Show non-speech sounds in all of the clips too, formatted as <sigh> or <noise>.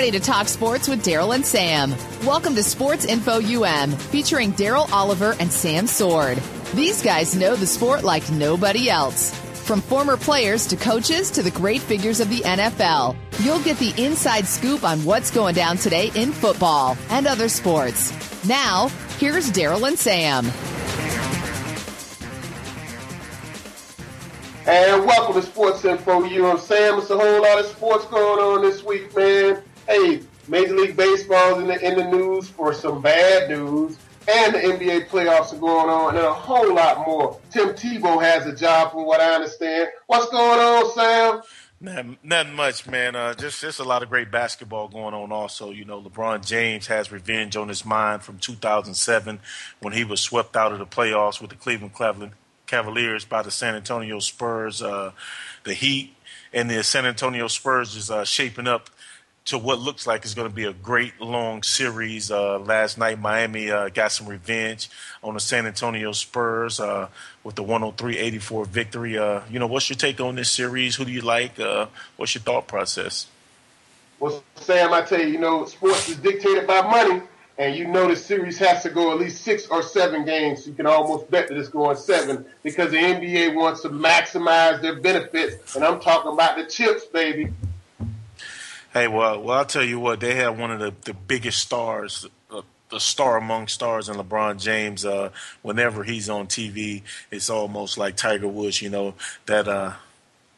Ready to talk sports with Daryl and Sam. Welcome to Sports Info UM, featuring Daryl Oliver and Sam Sword. These guys know the sport like nobody else. From former players to coaches to the great figures of the NFL, you'll get the inside scoop on what's going down today in football and other sports. Now, here's Daryl and Sam. And welcome to Sports Info. You know Sam? It's a whole lot of sports going on this week, man. Hey, Major League Baseball is in the, in the news for some bad news, and the NBA playoffs are going on, and a whole lot more. Tim Tebow has a job, from what I understand. What's going on, Sam? Nothing, nothing much, man. Uh, just just a lot of great basketball going on. Also, you know, LeBron James has revenge on his mind from 2007 when he was swept out of the playoffs with the Cleveland Cavaliers by the San Antonio Spurs. Uh, the Heat and the San Antonio Spurs is uh, shaping up to what looks like is going to be a great long series. Uh, last night, Miami uh, got some revenge on the San Antonio Spurs uh, with the 103-84 victory. Uh, you know, what's your take on this series? Who do you like? Uh, what's your thought process? Well, Sam, I tell you, you know, sports is dictated by money, and you know the series has to go at least six or seven games. You can almost bet that it's going seven because the NBA wants to maximize their benefits, and I'm talking about the chips, baby. Hey, well, well, I'll tell you what. They have one of the, the biggest stars, uh, the star among stars, in LeBron James. Uh, whenever he's on TV, it's almost like Tiger Woods. You know that uh,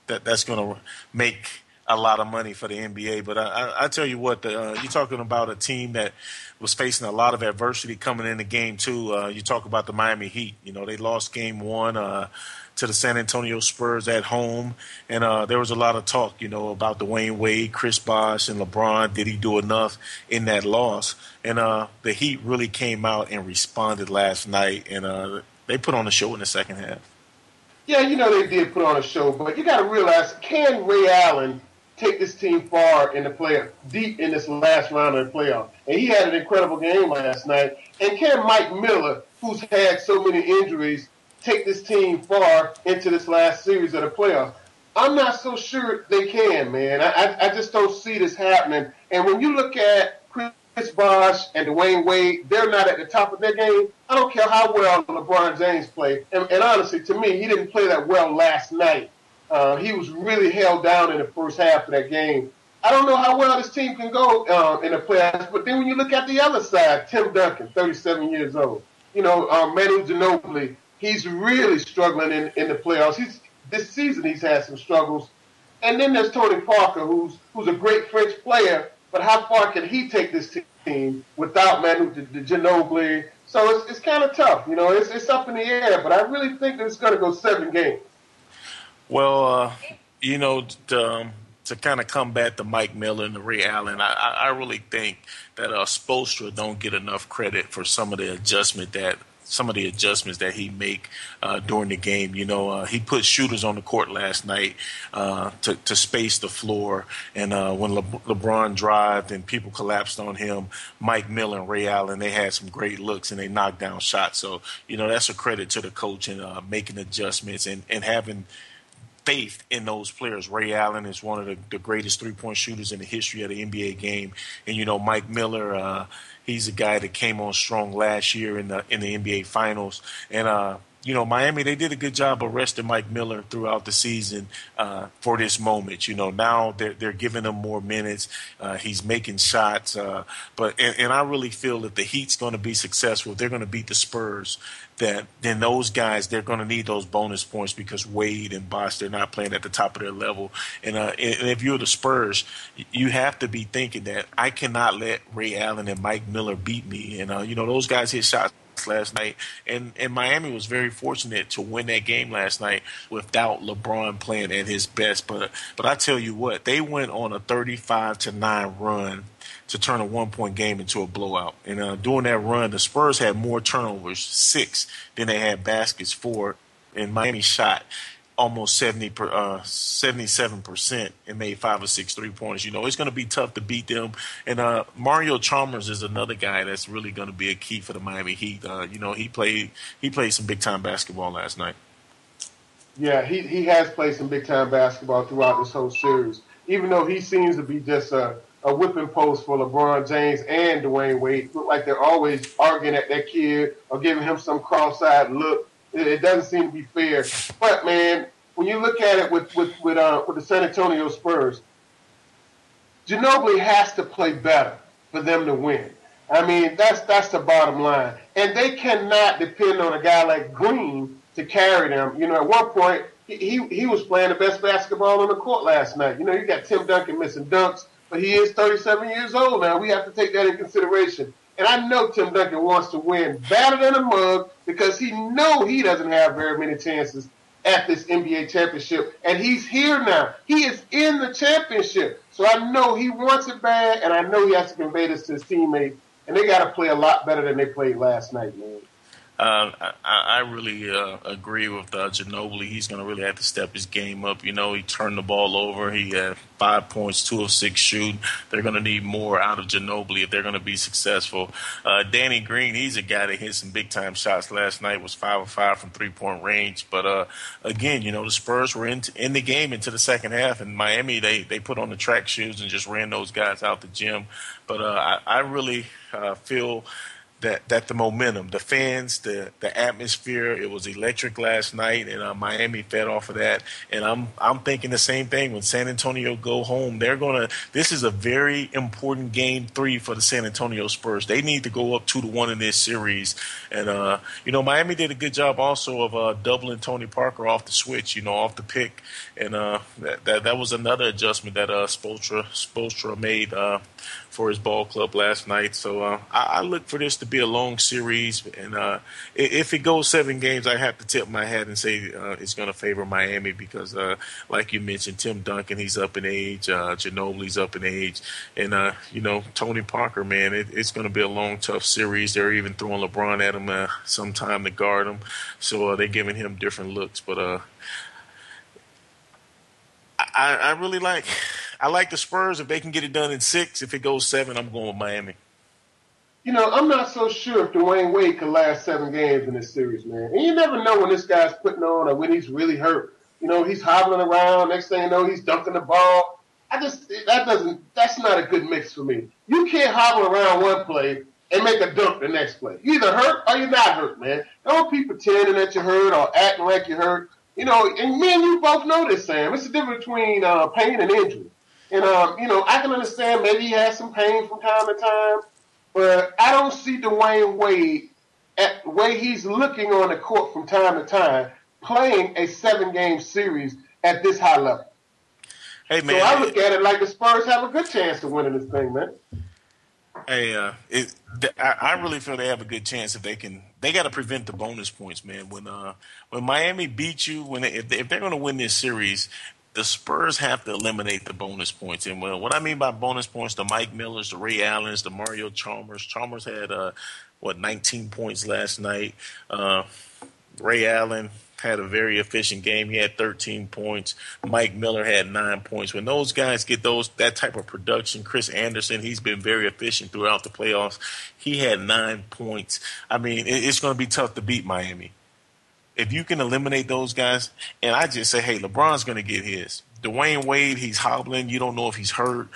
that that's going to make a lot of money for the NBA. But I, I, I tell you what, the, uh, you're talking about a team that was facing a lot of adversity coming in the game too. Uh, you talk about the Miami Heat. You know they lost Game One. To the San Antonio Spurs at home, and uh, there was a lot of talk, you know, about Dwyane Wade, Chris Bosh, and LeBron. Did he do enough in that loss? And uh, the Heat really came out and responded last night, and uh, they put on a show in the second half. Yeah, you know they did put on a show, but you got to realize, can Ray Allen take this team far in the play, deep in this last round of the playoff? And he had an incredible game last night. And can Mike Miller, who's had so many injuries, take this team far into this last series of the playoffs? I'm not so sure they can, man. I, I, just don't see this happening. And when you look at Chris Bosh and Dwyane Wade, they're not at the top of their game. I don't care how well LeBron James played. And, and honestly, to me, he didn't play that well last night. Uh, he was really held down in the first half of that game. I don't know how well this team can go uh, in the playoffs. But then when you look at the other side, Tim Duncan, 37 years old. You know, um, Manu Ginobili, he's really struggling in, in the playoffs. He's this season he's had some struggles. And then there's Tony Parker, who's who's a great French player, but how far can he take this team without Manu Ginobili? So it's, it's kind of tough, you know. It's it's up in the air, but I really think that it's going to go seven games. Well, uh, you know, to, um, to kind of combat the Mike Miller and the Ray Allen, I, I really think that uh, Spoelstra don't get enough credit for some of the adjustment that some of the adjustments that he make uh, during the game. You know, uh, he put shooters on the court last night uh, to, to space the floor, and uh, when Le- LeBron drived and people collapsed on him, Mike Miller and Ray Allen they had some great looks and they knocked down shots. So you know that's a credit to the coach and uh, making adjustments and and having faith in those players. Ray Allen is one of the, the greatest three point shooters in the history of the NBA game, and you know Mike Miller. Uh, he's a guy that came on strong last year in the in the NBA Finals, and uh, you know, Miami, they did a good job of resting Mike Miller throughout the season uh, for this moment. You know, now they're, they're giving him more minutes. Uh, he's making shots. Uh, but and, and, I really feel that the Heat's going to be successful. They're going to beat the Spurs. That then those guys they're going to need those bonus points because Wade and Bosh they're not playing at the top of their level. And, uh, and if you're the Spurs, you have to be thinking that I cannot let Ray Allen and Mike Miller beat me. And uh, you know those guys hit shots last night, and and Miami was very fortunate to win that game last night without LeBron playing at his best. But but I tell you what, they went on a thirty-five to nine run to turn a one-point game into a blowout. And uh, during that run, the Spurs had more turnovers, six, than they had baskets, four, and Miami shot almost 70 per, uh, 77% and made five or six three pointers. You know, it's going to be tough to beat them. And uh, Mario Chalmers is another guy that's really going to be a key for the Miami Heat. Uh, you know, he played he played some big time basketball last night. Yeah, he, he has played some big time basketball throughout this whole series. Even though he seems to be just a, a whipping post for LeBron James and Dwyane Wade, look like they're always arguing at that kid or giving him some cross-eyed look it doesn't seem to be fair. But man, when you look at it with with with, uh, with the San Antonio Spurs, Ginobili has to play better for them to win. I mean, that's that's the bottom line. And they cannot depend on a guy like Green to carry them. You know, at one point he he, was playing the best basketball on the court last night. You know, you got Tim Duncan missing dunks, but he is 37 years old now. We have to take that in consideration. And I know Tim Duncan wants to win better than a mug because he know he doesn't have very many chances at this NBA championship. And he's here now. He is in the championship. So I know he wants it bad, and I know he has to convey this to his teammates. And they got to play a lot better than they played last night, man. Uh, I, I, really uh, agree with uh, Ginobili. He's going to really have to step his game up. You know, he turned the ball over. He had five points, two of six shooting. They're going to need more out of Ginobili if they're going to be successful. Uh, Danny Green, he's a guy that hit some big time shots last night. Was five of five from three point range. But uh, again, you know, the Spurs were in, in the game into the second half, and Miami they they put on the track shoes and just ran those guys out the gym. But uh, I, I really feel that that the momentum, the fans, the the atmosphere, it was electric last night, and uh, Miami fed off of that. And I'm I'm thinking the same thing when San Antonio go home. They're gonna. This is a very important game three for the San Antonio Spurs. They need to go up two to one in this series. And uh, you know, Miami did a good job also of uh, doubling Tony Parker off the switch, you know, off the pick, and uh, that, that that was another adjustment that uh, Spoelstra made uh, for his ball club last night. So uh, I, I, look for this to be a long series, and uh, if it goes seven games, I have to tip my hat and say uh, it's going to favor Miami because, uh, like you mentioned, Tim Duncan he's up in age, uh, Ginobili's up in age, and uh, you know Tony Parker, man, it, it's going to be a long, tough series. They're even throwing LeBron at him uh, sometime to guard him, so uh, they're giving him different looks, but. I, I really like I like the Spurs if they can get it done in six. If it goes seven, I'm going with Miami. You know, I'm not so sure if Dwyane Wade can last seven games in this series, man. And you never know when this guy's putting on or when he's really hurt. You know, he's hobbling around. Next thing you know, he's dunking the ball. I just that doesn't that's not a good mix for me. You can't hobble around one play and make a dunk the next play. You either hurt or you're not hurt, man. Don't be pretending that you're hurt or acting like you're hurt. You know, and me and you both know this, Sam. It's the difference between uh, pain and injury. And um, you know, I can understand maybe he has some pain from time to time, but I don't see Dwyane Wade at the way he's looking on the court from time to time playing a seven game series at this high level. Hey man, so I look at it like the Spurs have a good chance of winning this thing, man. Hey, uh, it, I, I really feel they have a good chance if they can. They got to prevent the bonus points, man. When uh, when Miami beats you, when they, if, they, if they're going to win this series, the Spurs have to eliminate the bonus points. And well, what I mean by bonus points, the Mike Millers, the Ray Allens, the Mario Chalmers. Chalmers had uh, what 19 points last night. Uh, Ray Allen had a very efficient game. He had 13 points. Mike Miller had nine points. When those guys get those that type of production, Chris Andersen, he's been very efficient throughout the playoffs. He had nine points. I mean, it's going to be tough to beat Miami if you can eliminate those guys, and I just say, hey, LeBron's going to get his. Dwyane Wade, he's hobbling. You don't know if he's hurt.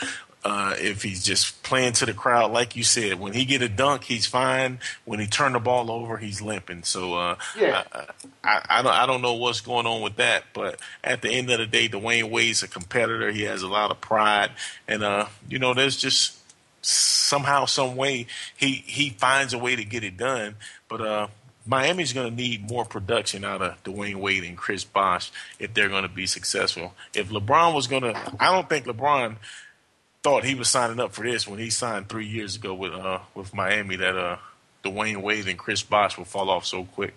uh, if he's just playing to the crowd, like you said, when he get a dunk, he's fine. When he turn the ball over, he's limping. So uh, yeah. I, I, I, don't I don't know what's going on with that. But at the end of the day, Dwyane Wade's a competitor. He has a lot of pride, and uh, you know, there's just somehow, some way, he he finds a way to get it done. But uh, Miami's going to need more production out of Dwyane Wade and Chris Bosh if they're going to be successful. If LeBron was going to, I don't think LeBron thought he was signing up for this when he signed three years ago with uh, with Miami that uh, Dwyane Wade and Chris Bosh will fall off so quick.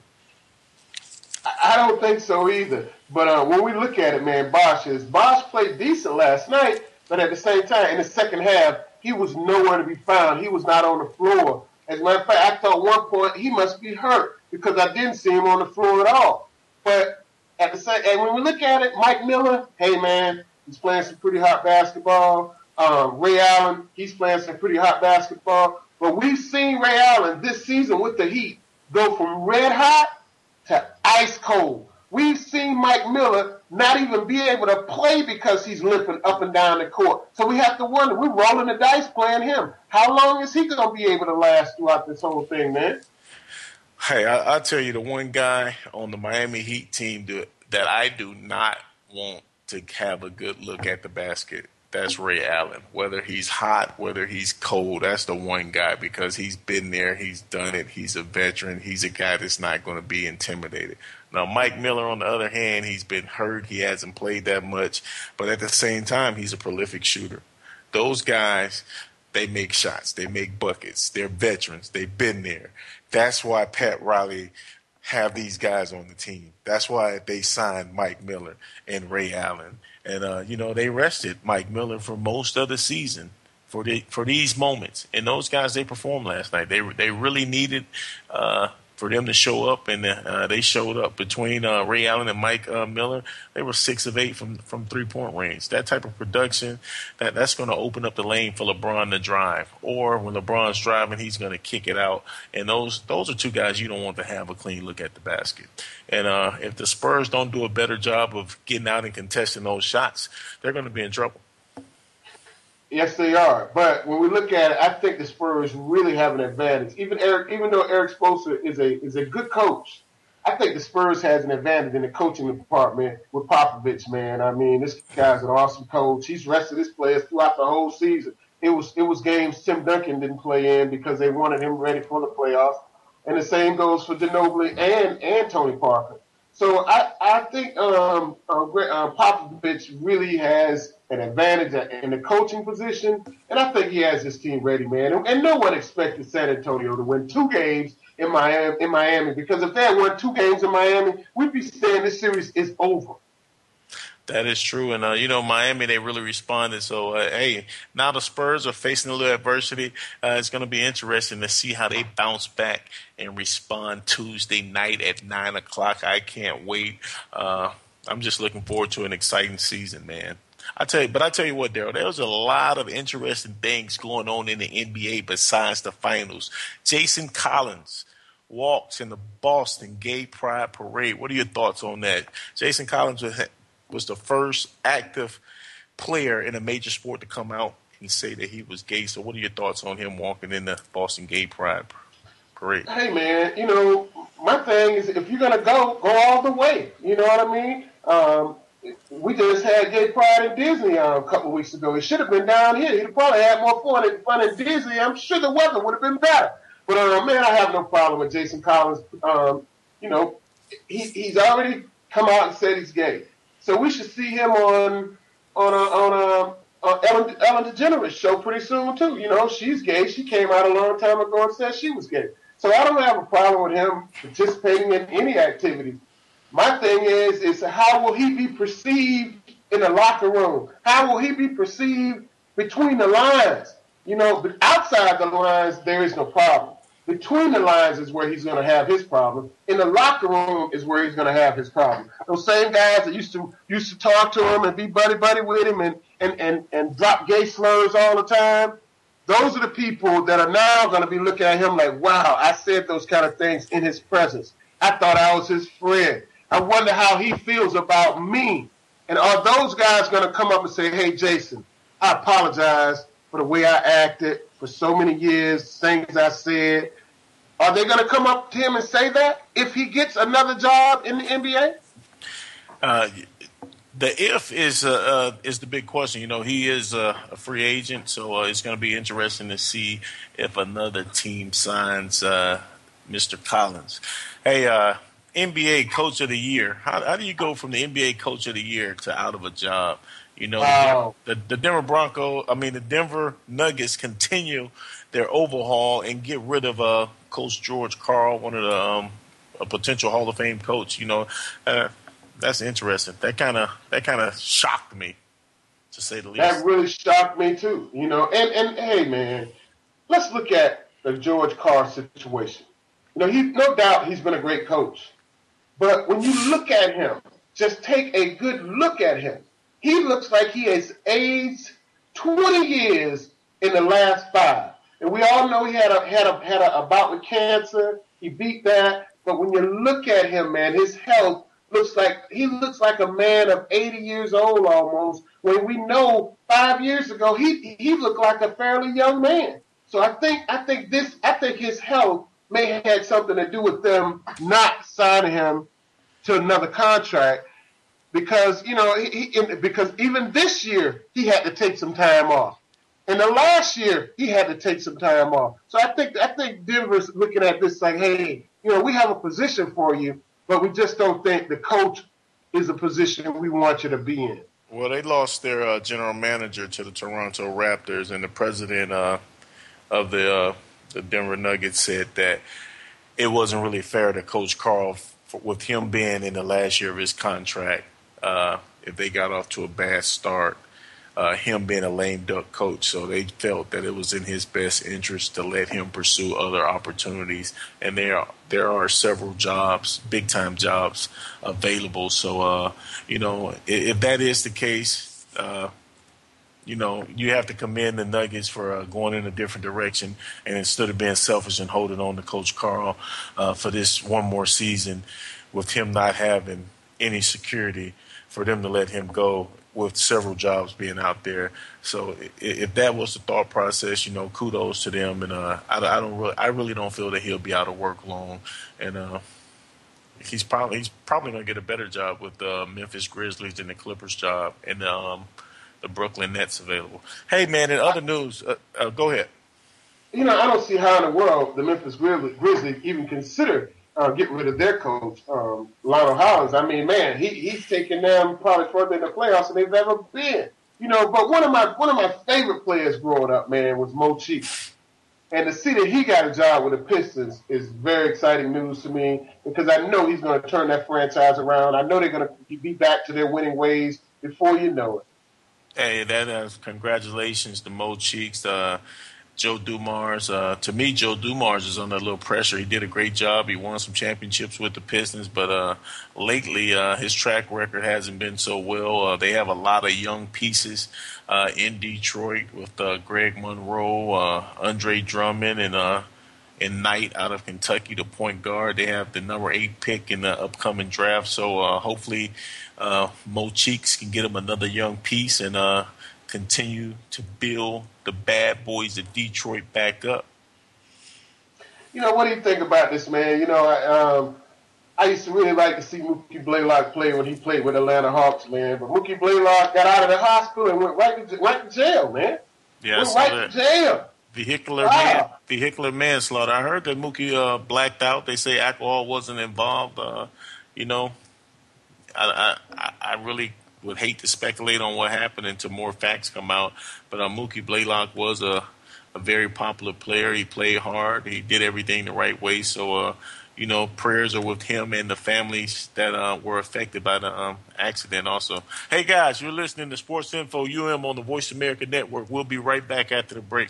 I don't think so either. But uh, when we look at it, man, Bosh is Bosh played decent last night, but at the same time, in the second half, he was nowhere to be found. He was not on the floor. As a matter of fact, I thought at one point he must be hurt because I didn't see him on the floor at all. But at the same, and when we look at it, Mike Miller, hey man, he's playing some pretty hot basketball. Um, Ray Allen, he's playing some pretty hot basketball. But we've seen Ray Allen this season with the Heat go from red hot to ice cold. We've seen Mike Miller not even be able to play because he's limping up and down the court. So we have to wonder, we're rolling the dice playing him. How long is he going to be able to last throughout this whole thing, man? Hey, I, will tell you, the one guy on the Miami Heat team that, that I do not want to have a good look at the basket that's Ray Allen. Whether he's hot, whether he's cold, that's the one guy because he's been there, he's done it, he's a veteran, he's a guy that's not going to be intimidated. Now, Mike Miller, on the other hand, he's been hurt, he hasn't played that much, but at the same time, he's a prolific shooter. Those guys, they make shots, they make buckets, they're veterans, they've been there. That's why Pat Riley have these guys on the team. That's why they signed Mike Miller and Ray Allen and uh, you know they rested Mike Miller for most of the season for the for these moments. And those guys they performed last night. They they really needed uh, for them to show up, and uh, they showed up. Between uh, Ray Allen and Mike uh, Miller, they were six of eight from from three point range. That type of production, that that's going to open up the lane for LeBron to drive. Or when LeBron's driving, he's going to kick it out. And those those are two guys you don't want to have a clean look at the basket. And uh, if the Spurs don't do a better job of getting out and contesting those shots, they're going to be in trouble. Yes, they are. But when we look at it, I think the Spurs really have an advantage. Even Eric, even though Erik Spoelstra is a is a good coach, I think the Spurs has an advantage in the coaching department with Popovich. Man, I mean, this guy's an awesome coach. He's rested his players throughout the whole season. It was it was games Tim Duncan didn't play in because they wanted him ready for the playoffs, and the same goes for Ginobili and and Tony Parker. So I I think um, uh, uh, Popovich really has an advantage in the coaching position, and I think he has his team ready, man. And, and no one expected San Antonio to win two games in Miami, in Miami because if they had won two games in Miami, we'd be saying this series is over. That is true, and uh, you know Miami they really responded. So uh, hey, now the Spurs are facing a little adversity. Uh, it's going to be interesting to see how they bounce back and respond Tuesday night at nine o'clock. I can't wait. Uh, I'm just looking forward to an exciting season, man. I tell you, but I tell you what, Daryl, there's a lot of interesting things going on in the NBA besides the finals. Jason Collins walks in the Boston Gay Pride Parade. What are your thoughts on that? Jason Collins was the first active player in a major sport to come out and say that he was gay. So, what are your thoughts on him walking in the Boston Gay Pride Parade? Hey, man, you know, my thing is if you're gonna go, go all the way. You know what I mean? Um, we just had Gay Pride in Disney um, a couple weeks ago. It should have been down here. He'd probably had more fun in, fun in Disney. I'm sure the weather would have been better. But uh, man, I have no problem with Jason Collins. Um, you know, he, he's already come out and said he's gay, so we should see him on on a, on a, on Ellen, Ellen DeGeneres show pretty soon too. You know, she's gay. She came out a long time ago and said she was gay. So I don't have a problem with him participating in any activity. My thing is, is how will he be perceived in the locker room? How will he be perceived between the lines? You know, but outside the lines, there is no problem. Between the lines is where he's going to have his problem. In the locker room is where he's going to have his problem. Those same guys that used to used to talk to him and be buddy buddy with him and and and, and drop gay slurs all the time. Those are the people that are now going to be looking at him like, wow, I said those kind of things in his presence. I thought I was his friend. I wonder how he feels about me. And are those guys going to come up and say, hey, Jason, I apologize. for the way I acted for so many years, things I said. Are they going to come up to him and say that if he gets another job in the NBA? Uh, the if is uh, uh, is the big question. You know, he is a, a free agent, so uh, it's going to be interesting to see if another team signs uh, Mr. Collins. Hey, uh, NBA Coach of the Year. How, how, do you go from the NBA Coach of the Year to out of a job? You know, wow. the, the Denver Bronco. I mean, the Denver Nuggets continue their overhaul and get rid of uh, Coach George Karl, one of the um, a potential Hall of Fame coach. You know, uh, that's interesting. That kind of that kind of shocked me, to say the least. That really shocked me too. You know, and and hey, man, let's look at the George Karl situation. You know, he no doubt he's been a great coach, but when you look at him, just take a good look at him. He looks like he has aged 20 years in the last five. And we all know he had a had a had a, a bout with cancer. He beat that. But when you look at him, man, his health looks like he looks like a man of 80 years old almost. When we know five years ago he he looked like a fairly young man. So I think I think this I think his health may had something to do with them not signing him to another contract because you know he, he because even this year he had to take some time off. And the last year he had to take some time off. So I think I think Denver's looking at this like, hey, you know, we have a position for you, but we just don't think the coach is a position we want you to be in. Well, they lost their uh, general manager to the Toronto Raptors, and the president uh, of the uh, the Denver Nuggets said that it wasn't really fair to Coach Karl for, with him being in the last year of his contract. Uh, if they got off to a bad start, uh, him being a lame duck coach. So they felt that it was in his best interest to let him pursue other opportunities. And there are, there are several jobs, big time jobs available. So, uh, you know, if, if, that is the case, uh, you know, you have to commend the Nuggets for uh, going in a different direction, and instead of being selfish and holding on to Coach Karl uh, for this one more season, with him not having any security, for them to let him go with several jobs being out there. So if that was the thought process, you know, kudos to them. And uh, I, I, don't really, I really don't feel that he'll be out of work long. And uh, he's probably he's probably to get a better job with the Memphis Grizzlies than the Clippers job and um, the Brooklyn Nets available. Hey man, in other news, uh, uh, go ahead. You know, I don't see how in the world the Memphis Grizzlies even consider uh, get rid of their coach, um, Lionel Hollins. I mean, man, he, he's taken them probably further in the playoffs than they've ever been. You know, but one of my one of my favorite players growing up, man, was Mo Cheeks. And to see that he got a job with the Pistons is very exciting news to me because I know he's going to turn that franchise around. I know they're going to be back to their winning ways before you know it. Hey, that congratulations to Mo Cheeks. Uh, Joe Dumars. Uh, to me, Joe Dumars is under a little pressure. He did a great job. He won some championships with the Pistons, but uh, lately uh, his track record hasn't been so well. Uh, they have a lot of young pieces uh, in Detroit with Greg Monroe, Andre Drummond, and and Knight out of Kentucky, the point guard. They have the number eight pick in the upcoming draft. So uh, hopefully, uh, Mo Cheeks can get him another young piece and uh, continue to build the bad boys of Detroit back up. You know, what do you think about this, man? You know, I, um, I used to really like to see Mookie Blaylock play when he played with Atlanta Hawks, man. But Mookie Blaylock got out of the hospital and went right to, right to jail, man. Yeah, went right that. to jail. Vehicular wow. man, vehicular manslaughter. I heard that Mookie uh, blacked out. They say alcohol wasn't involved. Uh, you know, I, I I really would hate to speculate on what happened until more facts come out. But uh, Mookie Blaylock was a, a very popular player. He played hard. He did everything the right way. So, uh, you know, prayers are with him and the families that uh, were affected by the um, accident also. Hey, guys, you're listening to Sports Info UM on the Voice America Network. We'll be right back after the break.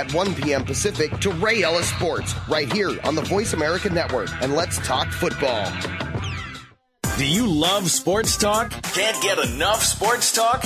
at at 1 p.m. Pacific to Ray Ellis Sports right here on the Voice America Network. And let's talk football. Do you love sports talk? Can't get enough sports talk?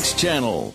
Channel.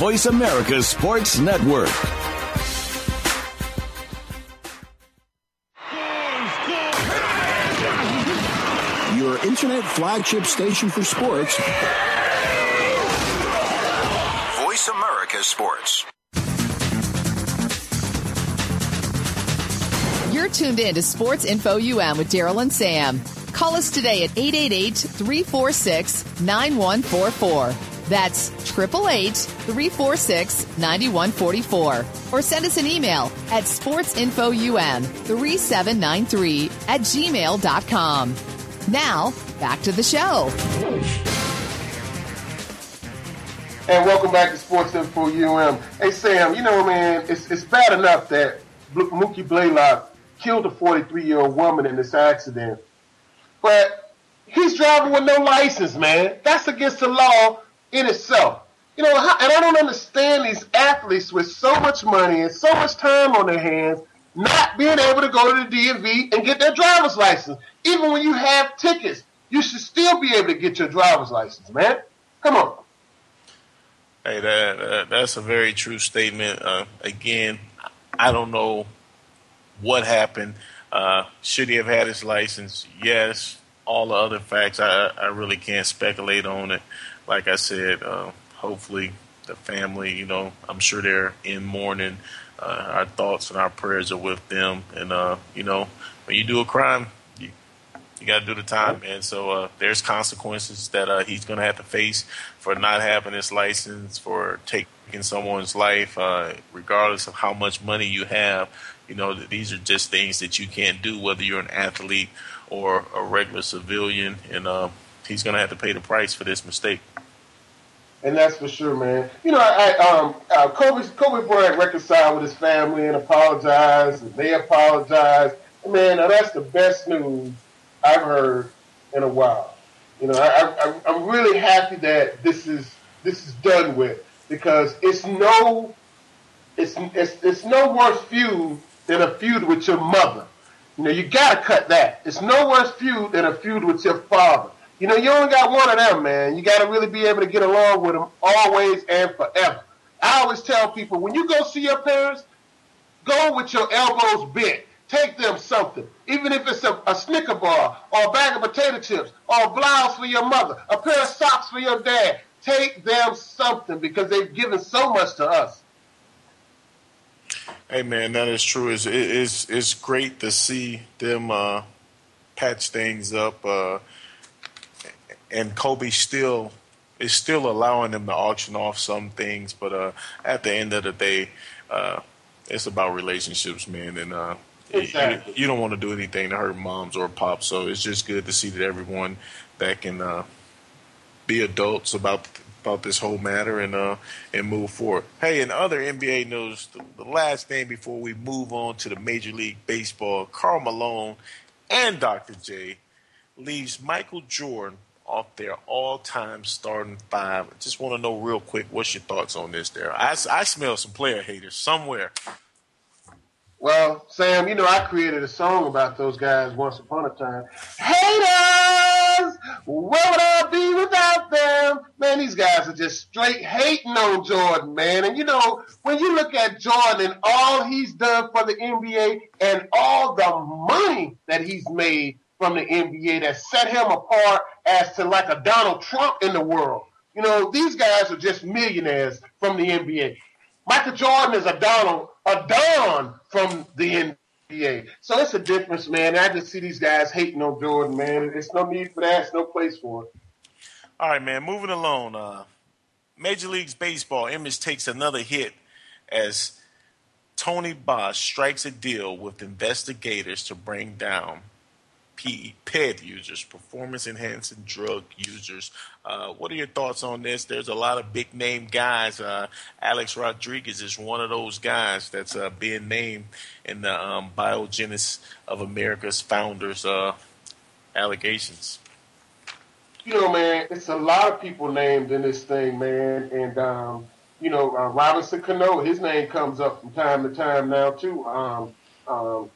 Voice America Sports Network. Your internet flagship station for sports. Voice America Sports. You're tuned in to Sports Info UM with Daryl and Sam. Call us today at 888 346 9144. That's 888-346-9144. Or send us an email at sportsinfoum3793 at gmail.com. Now, back to the show. And welcome back to Sports Info UM. Hey, Sam, you know, man, it's, it's bad enough that Mookie Blaylock killed a 43-year-old woman in this accident. But he's driving with no license, man. That's against the law in itself. You know, and I don't understand these athletes with so much money and so much time on their hands not being able to go to the DMV and get their driver's license. Even when you have tickets, you should still be able to get your driver's license, man. Come on. Hey, that uh, that's a very true statement. Uh, again, I don't know what happened. Uh, should he have had his license? Yes. All the other facts, I, I really can't speculate on it like I said, uh, hopefully the family, you know, I'm sure they're in mourning. Uh, our thoughts and our prayers are with them. And, uh, you know, when you do a crime, you, you got to do the time. And so uh, there's consequences that uh, he's going to have to face for not having his license, for taking someone's life, uh, regardless of how much money you have. You know, these are just things that you can't do, whether you're an athlete or a regular civilian. And uh, he's going to have to pay the price for this mistake and that's for sure, man. You know, I, um, uh, Kobe Kobe Bryant reconciled with his family and apologized, and they apologized. Man, now that's the best news I've heard in a while. You know, I, I, I'm really happy that this is this is done with because it's no, it's it's it's no worse feud than a feud with your mother. You know, you gotta cut that. It's no worse feud than a feud with your father. You know, you only got one of them, man. You got to really be able to get along with them always and forever. I always tell people when you go see your parents, go with your elbows bent. Take them something, even if it's a, a Snicker bar or a bag of potato chips or a blouse for your mother, a pair of socks for your dad. Take them something because they've given so much to us. Hey man, that is true. It's it's it's great to see them uh, patch things up. Uh, and Kobe still is still allowing them to auction off some things, but uh, at the end of the day, uh, it's about relationships, man, and uh, exactly. you, you, don't want to do anything to hurt moms or pops. So it's just good to see that everyone that can uh, be adults about about this whole matter and uh, and move forward. Hey, in other NBA news, the, the last thing before we move on to the Major League Baseball, Karl Malone and Dr. J leaves Michael Jordan off their all-time starting five. I just want to know real quick, what's your thoughts on this? There, I, I smell some player haters somewhere. Well, Sam, you know I created a song about those guys once upon a time. Haters, where would I be without them? Man, these guys are just straight hating on Jordan, man. And you know, when you look at Jordan and all he's done for the NBA and all the money that he's made from the NBA that set him apart as to like a Donald Trump in the world. You know, these guys are just millionaires from the NBA. Michael Jordan is a Donald, a Don from the NBA. So it's a difference, man. I just see these guys hating on Jordan, man. It's no need for that. There's no place for it. All right, man. Moving along. Uh, Major League Baseball image takes another hit as Tony Bosch strikes a deal with investigators to bring down PED users, performance enhancing drug users. Uh, what are your thoughts on this? There's a lot of big name guys. Uh, Alex Rodriguez is one of those guys that's uh, being named in the um, Biogenesis of America's founders uh, allegations. You know, man, it's a lot of people named in this thing, man, and um, you know, uh, Robinson Cano, his name comes up from time to time now too. Um, um,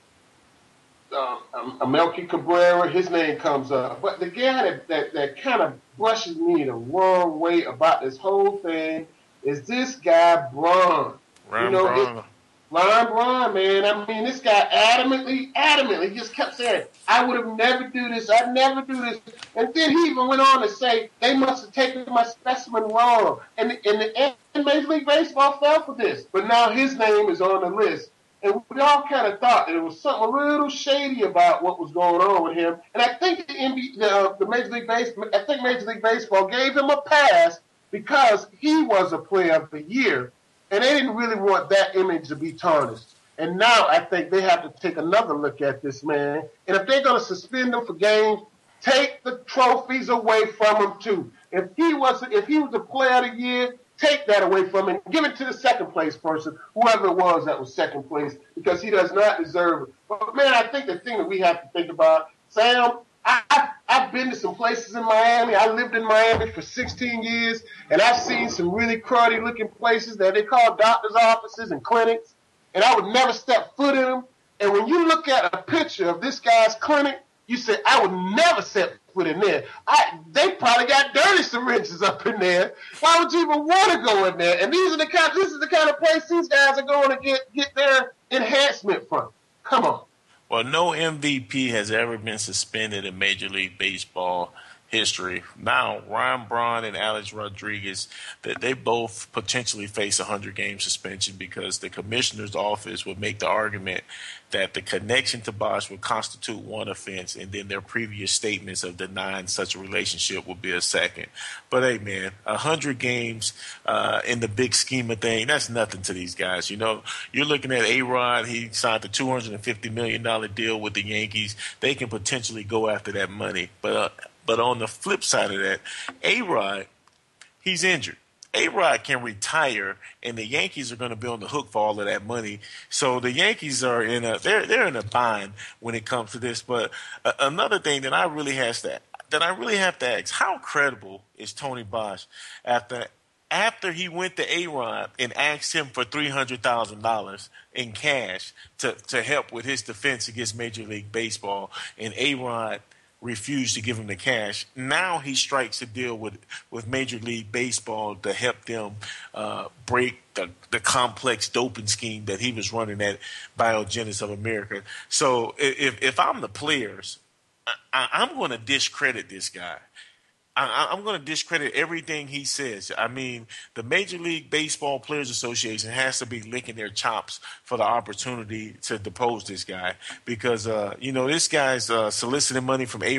uh, um, Melky Cabrera, his name comes up. But the guy that, that, that kind of brushes me the wrong way about this whole thing is this guy Braun. Ron you know, Braun. Ron Braun, man. I mean, this guy adamantly, adamantly he just kept saying, I would have never do this. I'd never do this. And then he even went on to say, they must have taken my specimen wrong. And, and the and Major League Baseball fell for this. But now his name is on the list. And we all kind of thought there was something a little shady about what was going on with him. And I think the, NBA, the, uh, the Major League Baseball, I think Major League Baseball gave him a pass because he was a player of the year, and they didn't really want that image to be tarnished. And now I think they have to take another look at this man. And if they're going to suspend him for games, take the trophies away from him too. If he was, if he was a player of the year, take that away from him, give it to the second place person, whoever it was that was second place, because he does not deserve it. But man, I think the thing that we have to think about, Sam, I, I've been to some places in Miami. I lived in Miami for 16 years, and I've seen some really cruddy looking places that they call doctors' offices and clinics, and I would never step foot in them. And when you look at a picture of this guy's clinic, you say, I would never step foot in there. I, they probably got dirty syringes up in there. Why would you even want to go in there? And these are the kind, this is the kind of place these guys are going to get get their enhancement from. Come on. Well, no MVP has ever been suspended in Major League Baseball history. Now, Ryan Braun and Alex Rodriguez, that they both potentially face a 100 game suspension because the commissioner's office would make the argument that the connection to Bosch would constitute one offense, and then their previous statements of denying such a relationship would be a second. But hey, man, a hundred games uh, in the big scheme of thing, that's nothing to these guys. You know, you're looking at A Rod, he signed a $250 million deal with the Yankees. They can potentially go after that money. But, uh, but on the flip side of that, A Rod, he's injured. A Rod can retire, and the Yankees are going to be on the hook for all of that money. So the Yankees are in a they're they're in a bind when it comes to this. But uh, another thing that I really has to that I really have to ask: How credible is Tony Bosch after after he went to A Rod and asked him for three hundred thousand dollars in cash to to help with his defense against Major League Baseball, and A Rod refused to give him the cash. Now he strikes a deal with, with Major League Baseball to help them uh, break the, the complex doping scheme that he was running at Biogenesis of America. So if, if I'm the players, I, I'm going to discredit this guy. I, am going to discredit everything he says. I mean, the Major League Baseball Players Association has to be licking their chops for the opportunity to depose this guy because, uh, you know, this guy's uh, soliciting money from A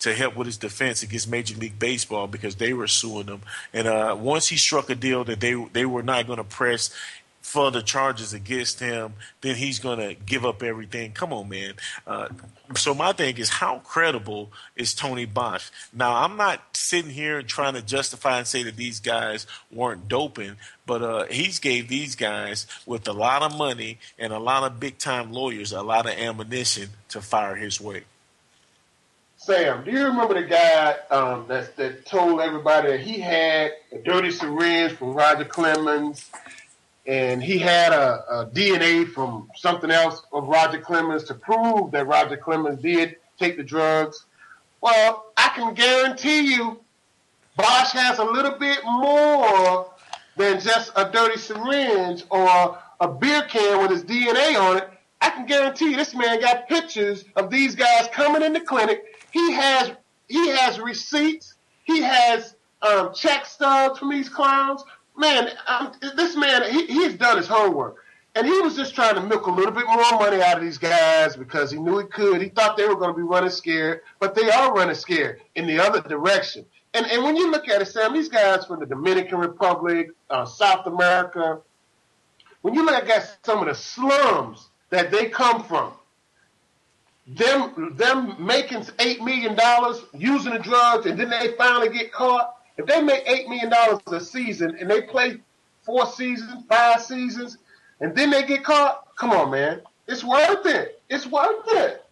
to help with his defense against Major League Baseball because they were suing him. And uh, once he struck a deal that they they were not going to press for the charges against him, then he's going to give up everything. Come on, man. Uh, so my thing is, how credible is Tony Bosch? Now, I'm not sitting here trying to justify and say that these guys weren't doping, but uh, he's gave these guys with a lot of money and a lot of big time lawyers a lot of ammunition to fire his way. Sam, do you remember the guy um, that that told everybody that he had a dirty syringe from Roger Clemens, and he had a, a, DNA from something else of Roger Clemens to prove that Roger Clemens did take the drugs? Well, I can guarantee you, Bosch has a little bit more than just a dirty syringe or a beer can with his DNA on it. I can guarantee you, this man got pictures of these guys coming in the clinic he has he has receipts. He has um, check stubs from these clowns. Man, um, this man he, he's done his homework, and he was just trying to milk a little bit more money out of these guys because he knew he could. He thought they were going to be running scared, but they are running scared in the other direction. And and when you look at it, Sam, these guys from the Dominican Republic, uh, South America, when you look at some of the slums that they come from, them them making eight million dollars using the drugs and then they finally get caught. If they make eight million dollars a season and they play four seasons, five seasons, and then they get caught, come on, man, it's worth it. It's worth it.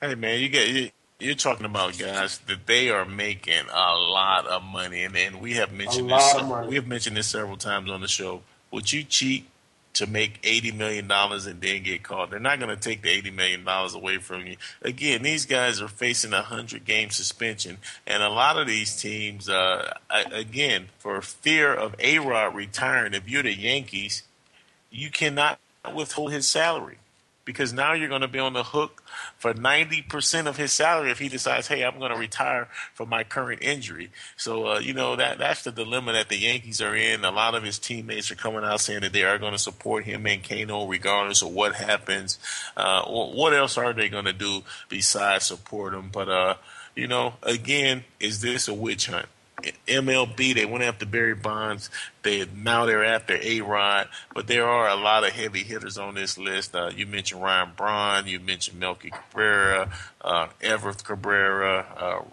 Hey, man, you get you, you're talking about guys that they are making a lot of money, and, and we have mentioned this. We have mentioned this several times on the show. Would you cheat to make eighty million dollars and then get caught. They're not going to take the eighty million dollars away from you. Again, these guys are facing a hundred game suspension, and a lot of these teams, uh, again, for fear of A Rod retiring, if you're the Yankees, you cannot withhold his salary because now you're going to be on the hook for 90% of his salary if he decides, hey, I'm going to retire from my current injury. So, uh, you know, that that's the dilemma that the Yankees are in. A lot of his teammates are coming out saying that they are going to support him and Cano regardless of what happens. Uh, what else are they going to do besides support him? But, uh, you know, again, is this a witch hunt? MLB, they went after Barry Bonds. They now they're after A Rod, but there are a lot of heavy hitters on this list. Uh, you mentioned Ryan Braun, you mentioned Melky Cabrera, uh, Everth Cabrera, uh,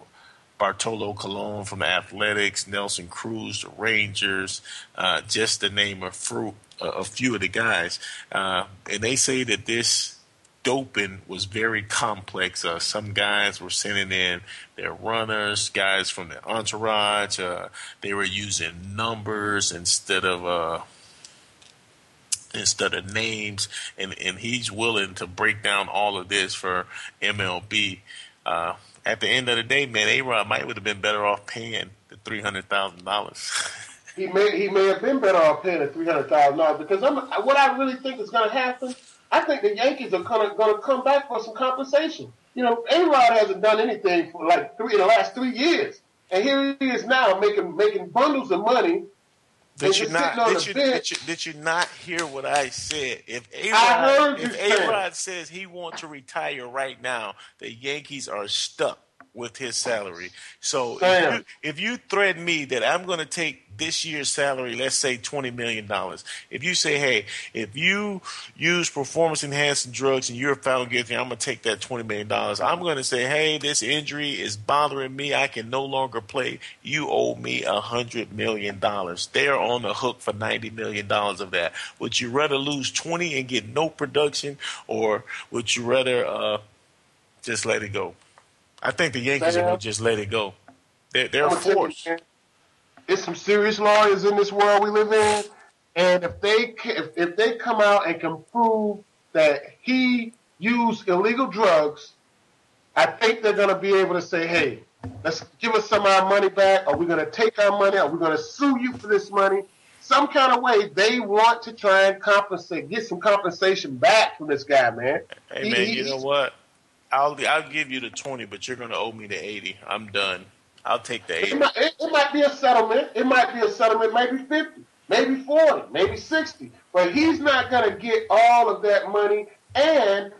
Bartolo Colon from the Athletics, Nelson Cruz, the Rangers, uh, just to name a, fruit, a few of the guys. Uh, and they say that this doping was very complex. Uh, some guys were sending in their runners, guys from the entourage. Uh, they were using numbers instead of uh, instead of names, and and he's willing to break down all of this for MLB. Uh, at the end of the day, man, A Rod might would have been better off paying the three hundred thousand dollars. he may he may have been better off paying the three hundred thousand dollars because I'm, what I really think is going to happen I think the Yankees are going to come back for some compensation. You know, A Rod hasn't done anything for like three in the last three years, and here he is now making making bundles of money. Did you not? Did you, did you, did you not hear what I said? If A Rod says he wants to retire right now, the Yankees are stuck with his salary. So if you, if you threaten me that I'm going to take this year's salary, let's say $20 million. If you say, hey, if you use performance enhancing drugs and you're found guilty, I'm going to take that $20 million. I'm going to say, hey, this injury is bothering me. I can no longer play. You owe me a $100 million. They're on the hook for $90 million of that. Would you rather lose 20 and get no production or would you rather uh, just let it go? I think the Yankees are going to just let it go. They're, they're forced it's some serious lawyers in this world we live in, and if they if, if they come out and can prove that he used illegal drugs, I think they're going to be able to say, "Hey, let's give us some of our money back. Are we going to take our money? Are we going to sue you for this money?" Some kind of way they want to try and compensate, get some compensation back from this guy, man. Hey man, he, you know what? I'll I'll give you the twenty, but you're going to owe me the eighty. I'm done. I'll take the eight. It might, it, it might be a settlement. It might be a settlement, maybe 50, maybe 40, maybe 60. But he's not going to get all of that money. And,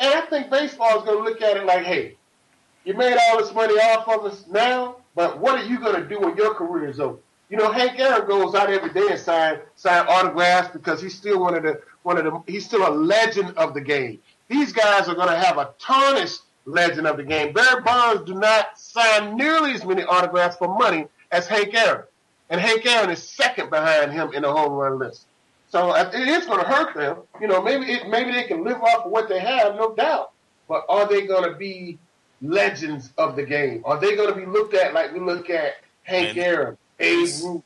and I think baseball is going to look at it like, hey, you made all this money off of us now, but what are you going to do when your career is over? You know, Hank Aaron goes out every day and sign sign autographs because he's still one of the one of the he's still a legend of the game. These guys are going to have a tarnished legend of the game. Barry Bonds do not sign nearly as many autographs for money as Hank Aaron, and Hank Aaron is second behind him in the home run list. So uh, it is going to hurt them. You know, maybe it, maybe they can live off of what they have, no doubt. But are they going to be legends of the game? Are they going to be looked at like we look at Hank Aaron, Babe Ruth?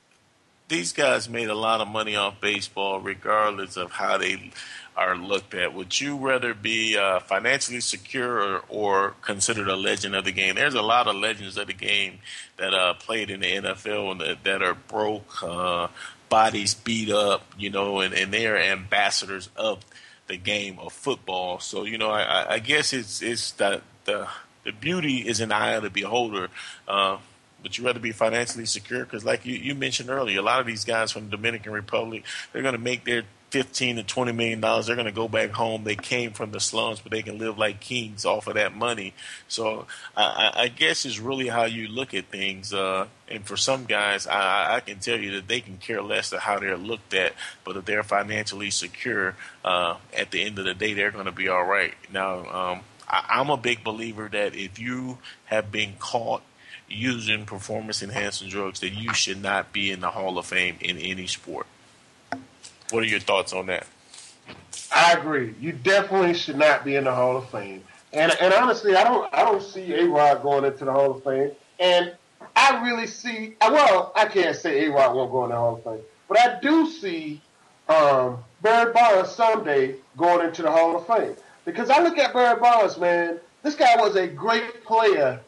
These guys made a lot of money off baseball, regardless of how they are looked at. Would you rather be uh, financially secure or, or, considered a legend of the game? There's a lot of legends of the game that uh, played in the NFL and that, that are broke, uh, bodies beat up, you know, and, and they are ambassadors of the game of football. So you know, I, I guess it's it's that the the beauty is in the eye of the beholder. Uh, but you rather be financially secure because, like you, you mentioned earlier, a lot of these guys from the Dominican Republic, they're going to make their 15 to 20 million dollars they're going to go back home. They came from the slums but they can live like kings off of that money. So i, I guess it's really how you look at things uh, and for some guys I, I, can tell you that they can care less of how they're looked at but if they're financially secure uh, at the end of the day they're going to be all right. Now um, I, i'm a big believer that if you have been caught using performance enhancing drugs that you should not be in the hall of fame in any sport what are your thoughts on that? I agree. You definitely should not be in the Hall of Fame. And and honestly, I don't I don't see A Rod going into the Hall of Fame. And I really see well, I can't say A Rod won't go in the Hall of Fame, but I do see um, Barry Bonds someday going into the Hall of Fame because I look at Barry Bonds, man. This guy was a great player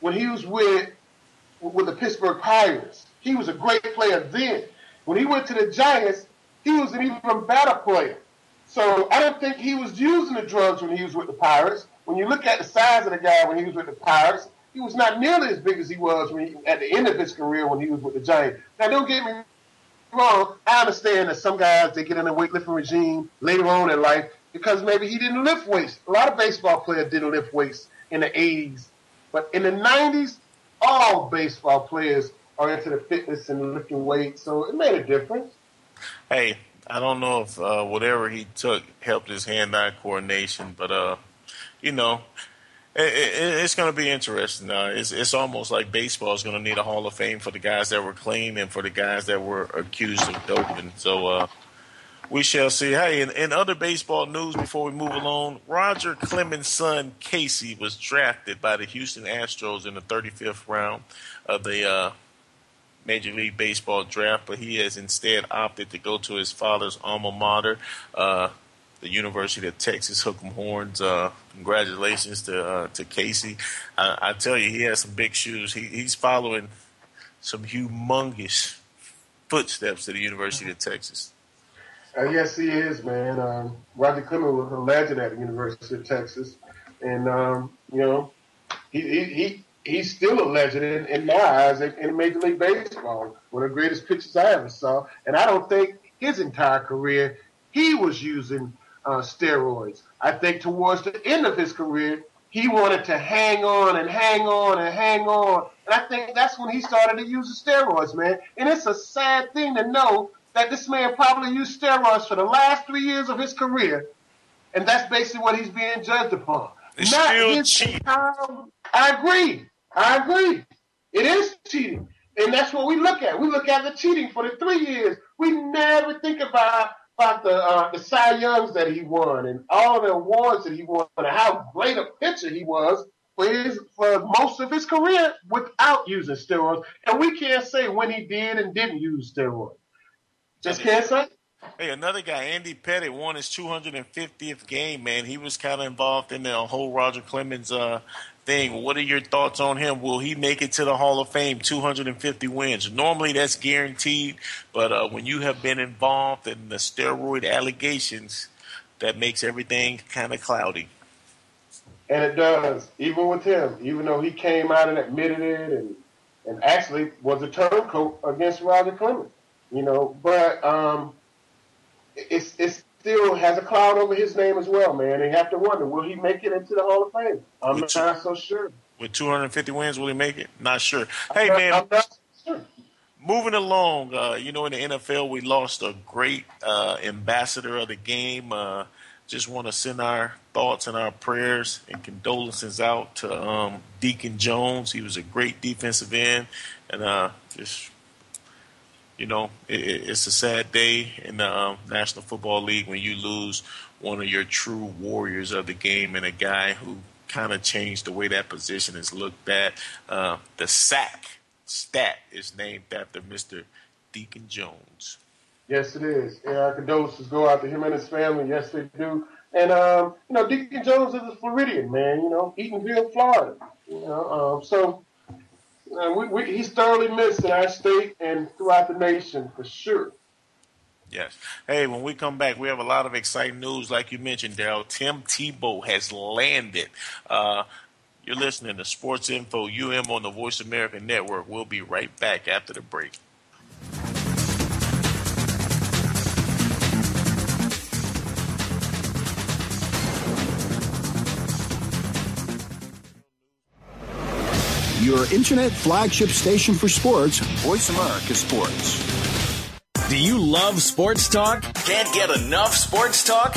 when he was with with the Pittsburgh Pirates. He was a great player then. When he went to the Giants, he was an even better player. So I don't think he was using the drugs when he was with the Pirates. When you look at the size of the guy when he was with the Pirates, he was not nearly as big as he was when he, at the end of his career when he was with the Giants. Now, don't get me wrong. I understand that some guys they get in the weightlifting regime later on in life because maybe he didn't lift weights. A lot of baseball players didn't lift weights in the 80s, but in the 90s, all baseball players are into the fitness and lifting weights, so it made a difference hey, I don't know if uh, whatever he took helped his hand-eye coordination, but uh, you know, it, it, it's going to be interesting. Uh, it's, it's almost like baseball is going to need a Hall of Fame for the guys that were clean and for the guys that were accused of doping. So uh, we shall see. Hey, in, in, other baseball news, before we move along, Roger Clemens' son Casey was drafted by the Houston Astros in the 35th round of the uh, Major League Baseball draft, but he has instead opted to go to his father's alma mater, uh, the University of Texas Hook'em Horns. Uh, congratulations to uh, to Casey. I, I, tell you, he has some big shoes. He, he's following some humongous footsteps to the University of Texas. Uh, yes, he is, man. Um, Roger Clemens was a legend at the University of Texas, and um, you know, he, he, he he's still a legend in, in my eyes in, in, Major League Baseball. One of the greatest pitchers I ever saw. And I don't think his entire career he was using uh, steroids. I think towards the end of his career, he wanted to hang on and hang on and hang on. And I think that's when he started to use the steroids, man. And it's a sad thing to know that this man probably used steroids for the last three years of his career. And that's basically what he's being judged upon. It's Not still cheap. I agree. I agree. It is cheating. And that's what we look at. We look at the cheating for the three years. We never think about about the uh, the Cy Youngs that he won and all the awards that he won and how great a pitcher he was for his for most of his career without using steroids. And we can't say when he did and didn't use steroids. Just can't say. Hey, another guy, Andy Pettitte, won his 250th game. Man, he was kind of involved in the whole Roger Clemens uh, thing. What are your thoughts on him? Will he make it to the Hall of Fame? 250 wins. Normally that's guaranteed, but uh, when you have been involved in the steroid allegations, that makes everything kind of cloudy. And it does, even with him, even though he came out and admitted it, and and actually was a turncoat against Roger Clemens, you know. But um, it's it's still has a cloud over his name as well, man. They have to wonder, will he make it into the Hall of Fame? I'm not so sure. With 250 wins, will he make it? Not sure. Hey, I'm man. Not, sure. moving along, uh, you know, in the NFL, we lost a great uh, ambassador of the game. Uh, just want to send our thoughts and our prayers and condolences out to um, Deacon Jones. He was a great defensive end, and uh, just you know, it, it's a sad day in the um, National Football League when you lose one of your true warriors of the game and a guy who kind of changed the way that position is looked at. Uh, the sack stat is named after Mr. Deacon Jones. Yes, it is. And our condolences go out to him and his family. Yes, they do. And um, you know, Deacon Jones is a Floridian man. You know, Eatonville, Florida. You know, um, so uh, we, we, he's thoroughly missed in our state and throughout the nation for sure. Yes. Hey, when we come back, we have a lot of exciting news, like you mentioned, Daryl. Tim Tebow has landed. Uh, you're listening to Sports Info UM on the Voice America Network. We'll be right back after the break. Your internet flagship station for sports, Voice America Sports. Do you love sports talk? Can't get enough sports talk?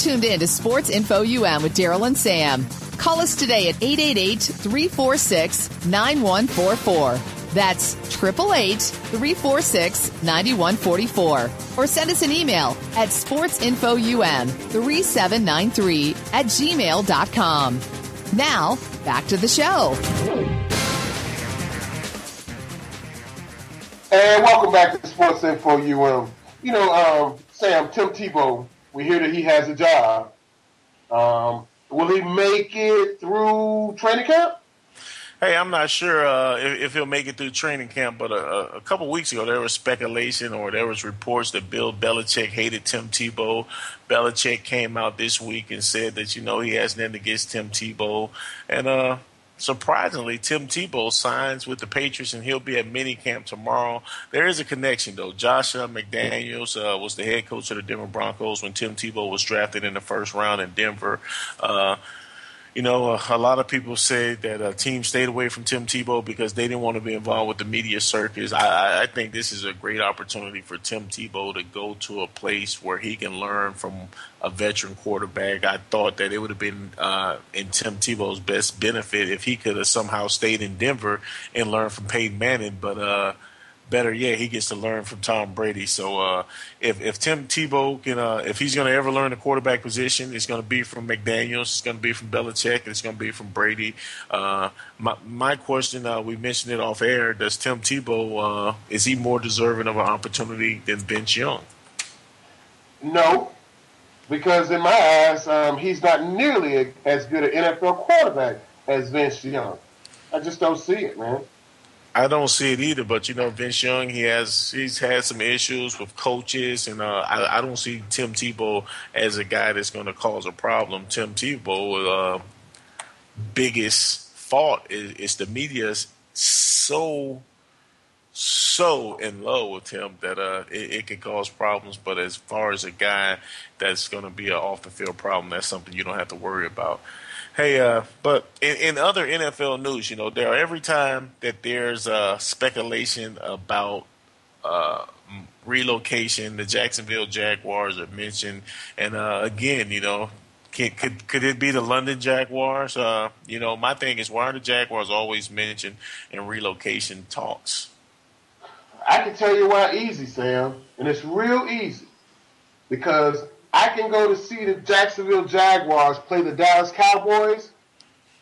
Tuned in to Sports Info UM with Daryl and Sam. Call us today at 888-346-9144. That's 888-346-9144. Or send us an email at sportsinfoum3793 at gmail.com. Now, back to the show. And welcome back to Sports Info UM. You know, um, Sam, Tim Tebow, we hear that he has a job. Um, will he make it through training camp? Hey, I'm not sure uh, if, if he'll make it through training camp, but a, a couple weeks ago there was speculation or there was reports that Bill Belichick hated Tim Tebow. Belichick came out this week and said that you know he has nothing against Tim Tebow, and uh, surprisingly, Tim Tebow signs with the Patriots and he'll be at minicamp tomorrow. There is a connection though. Joshua McDaniels uh, was the head coach of the Denver Broncos when Tim Tebow was drafted in the first round in Denver. Uh, you know, uh, a lot of people say that a team stayed away from Tim Tebow because they didn't want to be involved with the media circus. I, I think this is a great opportunity for Tim Tebow to go to a place where he can learn from a veteran quarterback. I thought that it would have been uh, in Tim Tebow's best benefit if he could have somehow stayed in Denver and learned from Peyton Manning, but uh, better yet, he gets to learn from Tom Brady. So uh, if if Tim Tebow can, uh, if he's going to ever learn the quarterback position, it's going to be from McDaniels, it's going to be from Belichick, and it's going to be from Brady. Uh, my my question, uh, we mentioned it off air. Does Tim Tebow uh, is he more deserving of an opportunity than Vince Young? No, because in my eyes, um, he's not nearly as good an NFL quarterback as Vince Young. I just don't see it, man. I don't see it either, but you know, Vince Young, he has he's had some issues with coaches, and uh, I, I, don't see Tim Tebow as a guy that's going to cause a problem. Tim Tebow, uh, biggest fault is, is the media's so so in love with him that uh, it, it can cause problems. But as far as a guy that's going to be an off the field problem, that's something you don't have to worry about. Hey, uh, but in, in, other NFL news, you know, there every time that there's uh, speculation about uh, relocation, the Jacksonville Jaguars are mentioned, and uh, again, you know, can, could could it be the London Jaguars? Uh, you know, my thing is why are the Jaguars always mentioned in relocation talks? I can tell you why easy, Sam, and it's real easy because I can go to see the Jacksonville Jaguars play the Dallas Cowboys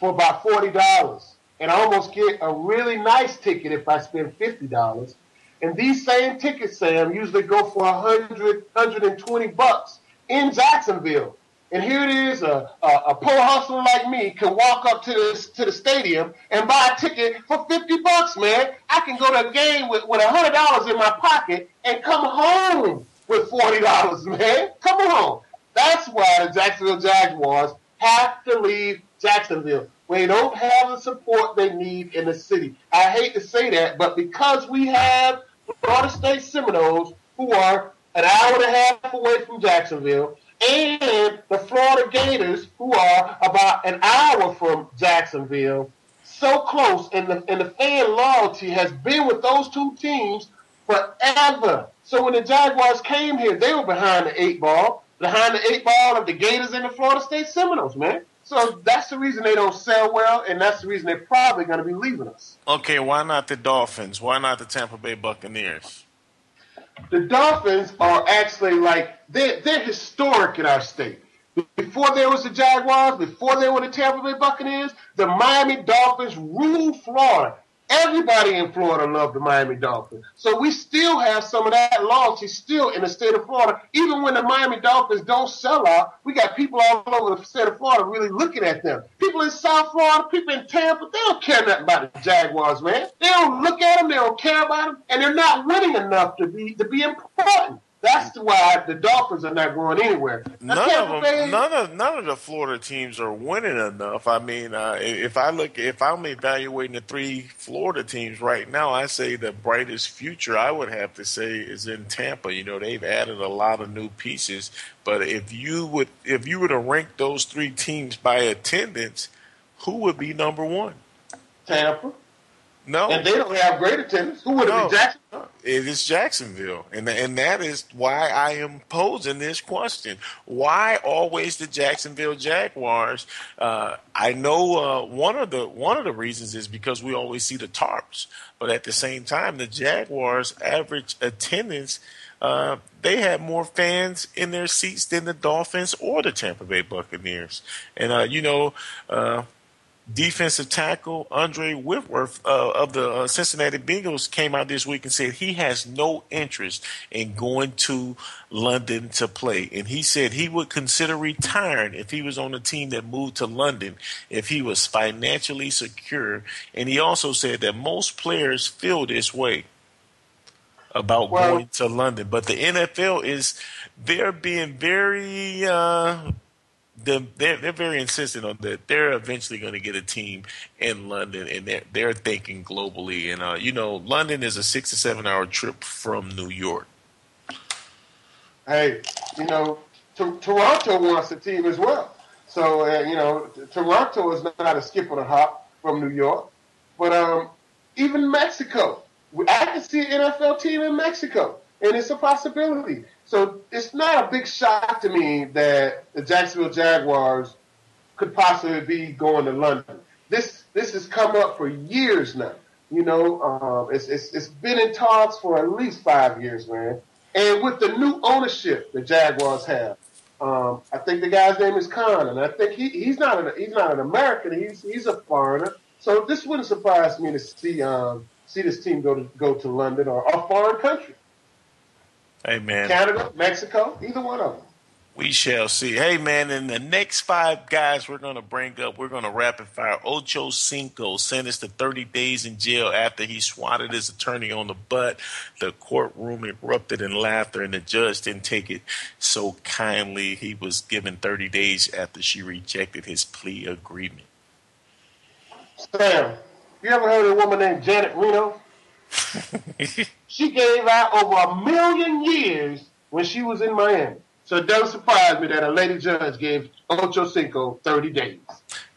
for about forty dollars, and I almost get a really nice ticket if I spend fifty dollars. And these same tickets, Sam, usually go for 100, 120 bucks in Jacksonville. And here it is, a, a, a poor hustler like me can walk up to the, to the stadium and buy a ticket for 50 bucks, man. I can go to a game with, with $100 in my pocket and come home with $40, man. Come on. That's why the Jacksonville Jaguars have to leave Jacksonville. They don't have the support they need in the city. I hate to say that, but because we have Florida State Seminoles, who are an hour and a half away from Jacksonville, and the Florida Gators, who are about an hour from Jacksonville, so close, and the, and the fan loyalty has been with those two teams forever. So when the Jaguars came here, they were behind the eight ball, behind the eight ball of the Gators and the Florida State Seminoles, man. So that's the reason they don't sell well, and that's the reason they're probably going to be leaving us. Okay, why not the Dolphins? Why not the Tampa Bay Buccaneers? the Dolphins are actually like they're, they're historic in our state. Before there was the Jaguars, before there were the Tampa Bay Buccaneers, the Miami Dolphins ruled Florida. Everybody in Florida loved the Miami Dolphins. So we still have some of that loyalty still in the state of Florida. Even when the Miami Dolphins don't sell out, we got people all over the state of Florida really looking at them. People in South Florida, people in Tampa, they don't care nothing about the Jaguars, man. They don't look at them, they don't care about them, and they're not winning enough to be to be important. That's why the Dolphins are not going anywhere. None of them, Bay, none of none of the Florida teams are winning enough. I mean, uh, if I look, if I'm evaluating the three Florida teams right now, I say the brightest future I would have to say is in Tampa. You know, they've added a lot of new pieces, but if you would, if you were to rank those three teams by attendance, who would be number one? Tampa. No, and they don't have great attendance. Who would no, it be? Jacksonville. It is Jacksonville, and and that is why I am posing this question: Why always the Jacksonville Jaguars? Uh, I know uh, one of the one of the reasons is because we always see the tarps, but at the same time, the Jaguars' average attendance. Uh, they have more fans in their seats than the Dolphins or the Tampa Bay Buccaneers. And, uh, you know, uh, defensive tackle Andrew Whitworth uh, of the uh, Cincinnati Bengals came out this week and said he has no interest in going to London to play. And he said he would consider retiring if he was on a team that moved to London if he was financially secure. And he also said that most players feel this way about well, going to London. But the NFL is they're being very uh, they're, they're very insistent on that. They're eventually going to get a team in London, and they're they're thinking globally. And uh, you know, London is a six to seven hour trip from New York. Hey, you know, Toronto wants a team as well. So uh, you know, Toronto is not a skip or a hop from New York, but um, even Mexico, I can see an NFL team in Mexico, and it's a possibility. So it's not a big shock to me that the Jacksonville Jaguars could possibly be going to London. This this has come up for years now. You know, um, it's, it's it's been in talks for at least five years, man. And with the new ownership the Jaguars have, um, I think the guy's name is Khan, and I think he, he's not an he's not an American. He's he's a foreigner. So this wouldn't surprise me to see um, see this team go to go to London or a foreign country. Hey man, Canada, Mexico, either one of them. We shall see. Hey man, in the next five guys we're going to bring up, we're going to rapid fire. Ocho Cinco sentenced to 30 days in jail after he swatted his attorney on the butt. The courtroom erupted in laughter, and the judge didn't take it so kindly. He was given 30 days after she rejected his plea agreement. Sam, you ever heard of a woman named Janet Reno? <laughs> she gave out over a million years when she was in Miami. So it doesn't surprise me that a lady judge gave Ocho Cinco 30 days.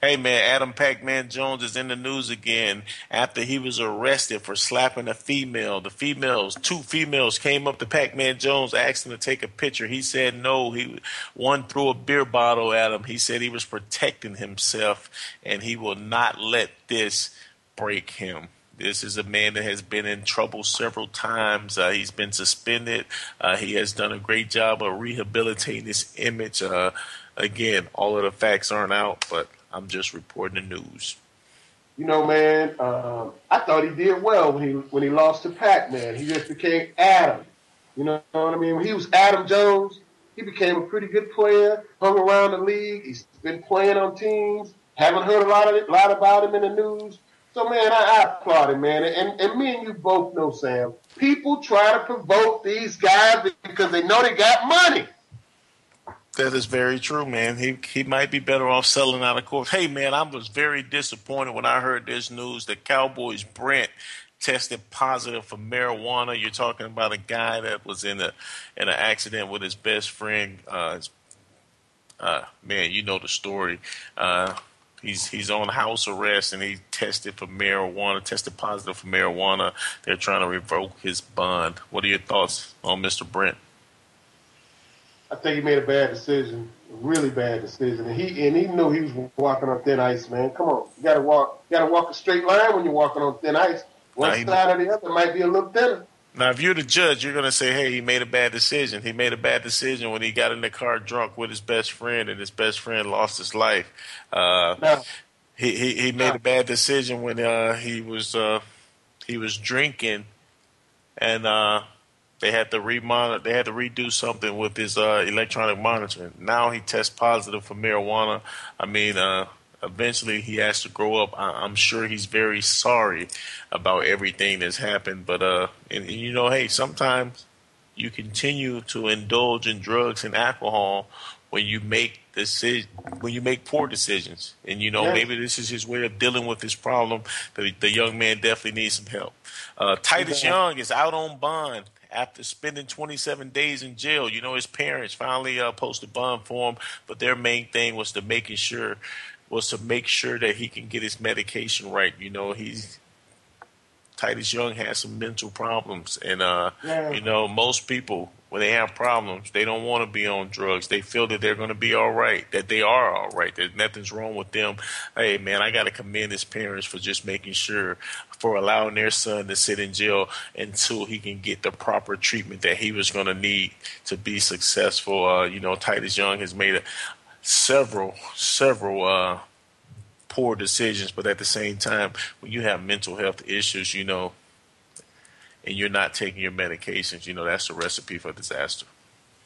Hey man, Adam Pac-Man Jones is in the news again after he was arrested for slapping a female. The females, two females, came up to Pac-Man Jones, asked him to take a picture. He said no. He one threw a beer bottle at him. He said he was protecting himself, and he will not let this break him. This is a man that has been in trouble several times. Uh, he's been suspended. Uh, he has done a great job of rehabilitating his image. Uh, again, all of the facts aren't out, but I'm just reporting the news. You know, man, um, I thought he did well when he when he lost to Pac-Man. He just became Adam. You know what I mean? When he was Adam Jones, he became a pretty good player. Hung around the league. He's been playing on teams. Haven't heard a lot of it, lot about him in the news. So man, I, I applaud him, man. And, and me and you both know, Sam. People try to provoke these guys because they know they got money. That is very true, man. He he might be better off selling out of court. Hey, man, I was very disappointed when I heard this news that Cowboys Brent tested positive for marijuana. You're talking about a guy that was in a in an accident with his best friend. Uh, uh, man, you know the story. Uh, He's he's on house arrest and he tested for marijuana, tested positive for marijuana. They're trying to revoke his bond. What are your thoughts on Mr. Brent? I think he made a bad decision, a really bad decision, and he and he knew he was walking on thin ice. Man, come on, you got to walk, you got to walk a straight line when you're walking on thin ice. One side or the other might be a little thinner. Now, if you're the judge, you're going to say, hey, he made a bad decision. He made a bad decision when he got in the car drunk with his best friend, and his best friend lost his life. Uh, no. He, he, he made no. a bad decision when uh, he was uh, he was drinking, and uh, they had to remonitor. They had to redo something with his uh, electronic monitoring. Now he tests positive for marijuana. I mean, uh, eventually he has to grow up. I, am sure he's very sorry about everything that's happened. But uh, and, and, you know, hey, sometimes you continue to indulge in drugs and alcohol when you make decision when you make poor decisions. And you know, yes. maybe this is his way of dealing with this problem. The, the young man definitely needs some help. Uh, Titus yeah. Young is out on bond after spending 27 days in jail. You know, his parents finally uh, posted bond for him, but their main thing was to making sure was to make sure that he can get his medication right. You know, he's Titus Young has some mental problems, and uh, yeah. you know, most people when they have problems, they don't want to be on drugs. They feel that they're going to be all right, that they are all right, that nothing's wrong with them. Hey, man, I got to commend his parents for just making sure, for allowing their son to sit in jail until he can get the proper treatment that he was going to need to be successful. Uh, you know, Titus Young has made a, several several uh, poor decisions, but at the same time, when you have mental health issues, you know, and you're not taking your medications, you know, that's a recipe for disaster.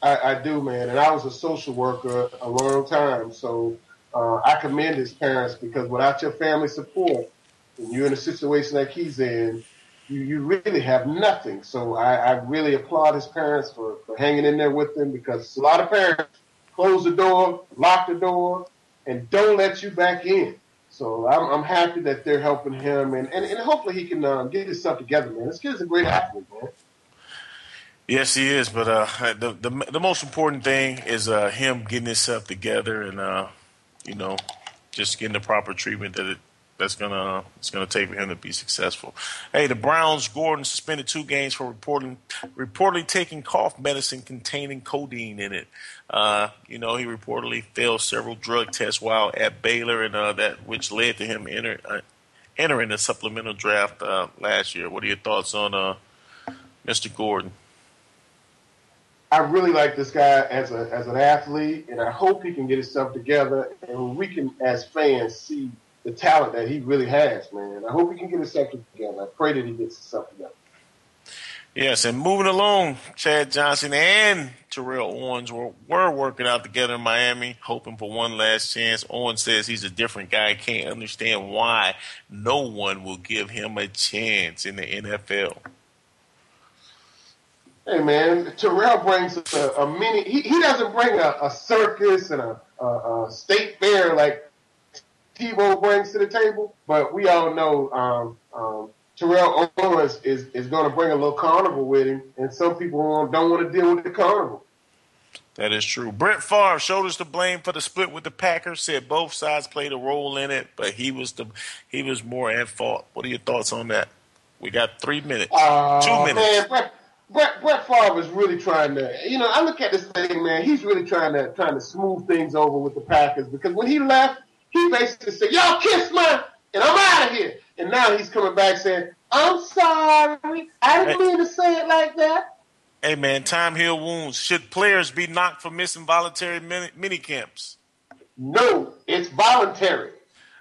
I, I do, man, and I was a social worker a long time, so uh, I commend his parents because without your family support, and you're in a situation like he's in, you, you really have nothing. So I, I really applaud his parents for, for hanging in there with him because a lot of parents close the door, lock the door, and don't let you back in. So I'm, I'm happy that they're helping him, and, and, and hopefully he can um, get himself together, man. This kid's a great athlete, man. Yes, he is. But uh, the, the the most important thing is uh, him getting himself together and uh, you know just getting the proper treatment that it that's gonna it's gonna take for him to be successful. Hey, the Browns Gordon suspended two games for reporting reportedly taking cough medicine containing codeine in it. Uh, you know, he reportedly failed several drug tests while at Baylor, and uh, that which led to him enter, uh, entering the supplemental draft uh, last year. What are your thoughts on uh, Mr. Gordon? I really like this guy as a as an athlete, and I hope he can get himself together, and we can, as fans, see the talent that he really has, man. I hope he can get himself together. I pray that he gets himself together. Yes, and moving along, Chad Johnson and Terrell Owens were, were working out together in Miami, hoping for one last chance. Owens says he's a different guy. Can't understand why no one will give him a chance in the NFL. Hey man, Terrell brings a, a mini. He, he doesn't bring a, a circus and a, a, a state fair like Tebow brings to the table, but we all know um, um, Terrell Owens is, is, is going to bring a little carnival with him, and some people don't want to deal with the carnival. That is true. Brett Favre shoulders to blame for the split with the Packers. Said both sides played a role in it, but he was the he was more at fault. What are your thoughts on that? We got three minutes, uh, two minutes. Man, Brett, Brett, Brett Favre is really trying to. You know, I look at this thing, man. He's really trying to trying to smooth things over with the Packers because when he left, he basically said, "Y'all kiss my," and I'm out of here. And now he's coming back saying, "I'm sorry, I didn't mean to say it like that." Hey man, time heal wounds. Should players be knocked for missing voluntary mini, mini camps? No, it's voluntary.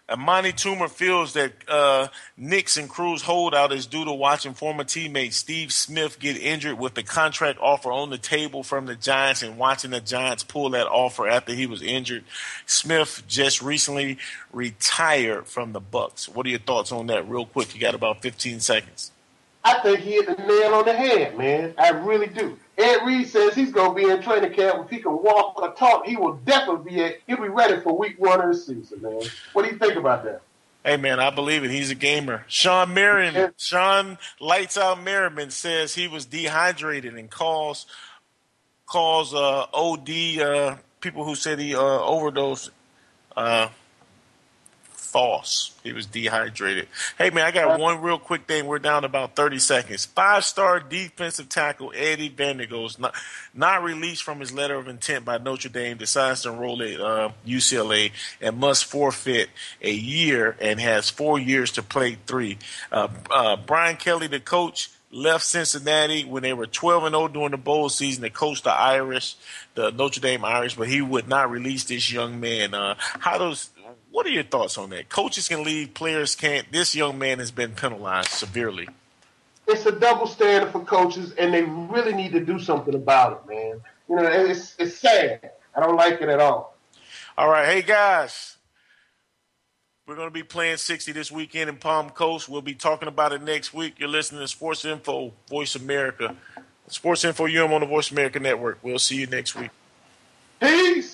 Amani Toomer feels that uh, Nicks and Cruz holdout is due to watching former teammate Steve Smith get injured with the contract offer on the table from the Giants and watching the Giants pull that offer after he was injured. Smith just recently retired from the Bucs. What are your thoughts on that, real quick? You got about 15 seconds. I think he hit the nail on the head, man. I really do. Ed Reed says he's going to be in training camp. If he can walk or talk, he will definitely be. A, he'll be ready for week one of the season, man. What do you think about that? Hey man, I believe it. He's a gamer. Shawne Merriman, Shawne Lights Out Merriman says he was dehydrated and calls calls uh, OD uh, people who said he uh, overdosed uh, false. He was dehydrated. Hey man, I got one real quick thing. We're down about 30 seconds. Five star defensive tackle Eddie Vanderdoes not, not released from his letter of intent by Notre Dame decides to enroll at uh, UCLA and must forfeit a year and has four years to play three. Uh, uh, Brian Kelly, the coach, left Cincinnati when they were 12 and 0 during the bowl season to coach the Irish, the Notre Dame Irish, but he would not release this young man. Uh, how does what are your thoughts on that? Coaches can leave, players can't. This young man has been penalized severely. It's a double standard for coaches, and they really need to do something about it, man. You know, it's it's sad. I don't like it at all. All right, hey guys, we're going to be playing 60 this weekend in Palm Coast. We'll be talking about it next week. You're listening to Sports Info, Voice America. Sports Info UM on the Voice America Network. We'll see you next week. Peace.